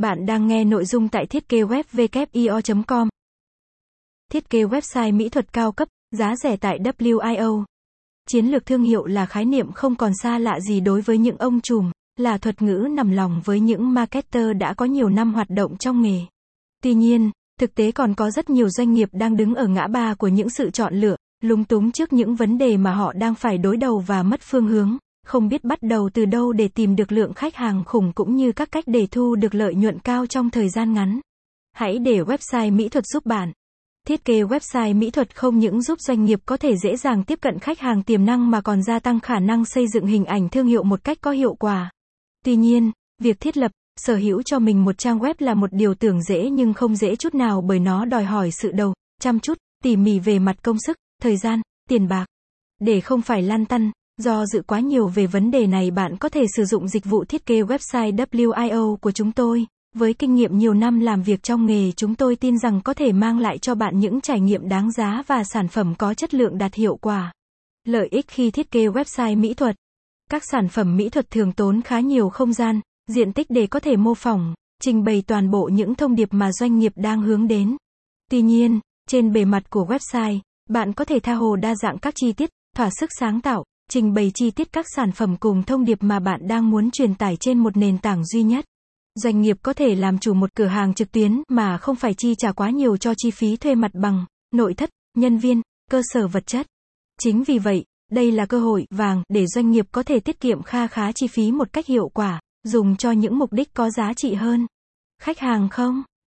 Bạn đang nghe nội dung tại thiết kế web com Thiết kế website mỹ thuật cao cấp, giá rẻ tại WIO. Chiến lược thương hiệu là khái niệm không còn xa lạ gì đối với những ông trùm, là thuật ngữ nằm lòng với những marketer đã có nhiều năm hoạt động trong nghề. Tuy nhiên, thực tế còn có rất nhiều doanh nghiệp đang đứng ở ngã ba của những sự chọn lựa, lúng túng trước những vấn đề mà họ đang phải đối đầu và mất phương hướng không biết bắt đầu từ đâu để tìm được lượng khách hàng khủng cũng như các cách để thu được lợi nhuận cao trong thời gian ngắn. Hãy để website mỹ thuật giúp bạn. Thiết kế website mỹ thuật không những giúp doanh nghiệp có thể dễ dàng tiếp cận khách hàng tiềm năng mà còn gia tăng khả năng xây dựng hình ảnh thương hiệu một cách có hiệu quả. Tuy nhiên, việc thiết lập, sở hữu cho mình một trang web là một điều tưởng dễ nhưng không dễ chút nào bởi nó đòi hỏi sự đầu, chăm chút, tỉ mỉ về mặt công sức, thời gian, tiền bạc. Để không phải lan tăn, Do dự quá nhiều về vấn đề này bạn có thể sử dụng dịch vụ thiết kế website WIO của chúng tôi. Với kinh nghiệm nhiều năm làm việc trong nghề chúng tôi tin rằng có thể mang lại cho bạn những trải nghiệm đáng giá và sản phẩm có chất lượng đạt hiệu quả. Lợi ích khi thiết kế website mỹ thuật. Các sản phẩm mỹ thuật thường tốn khá nhiều không gian, diện tích để có thể mô phỏng, trình bày toàn bộ những thông điệp mà doanh nghiệp đang hướng đến. Tuy nhiên, trên bề mặt của website, bạn có thể tha hồ đa dạng các chi tiết, thỏa sức sáng tạo, trình bày chi tiết các sản phẩm cùng thông điệp mà bạn đang muốn truyền tải trên một nền tảng duy nhất. Doanh nghiệp có thể làm chủ một cửa hàng trực tuyến mà không phải chi trả quá nhiều cho chi phí thuê mặt bằng, nội thất, nhân viên, cơ sở vật chất. Chính vì vậy, đây là cơ hội vàng để doanh nghiệp có thể tiết kiệm kha khá chi phí một cách hiệu quả, dùng cho những mục đích có giá trị hơn. Khách hàng không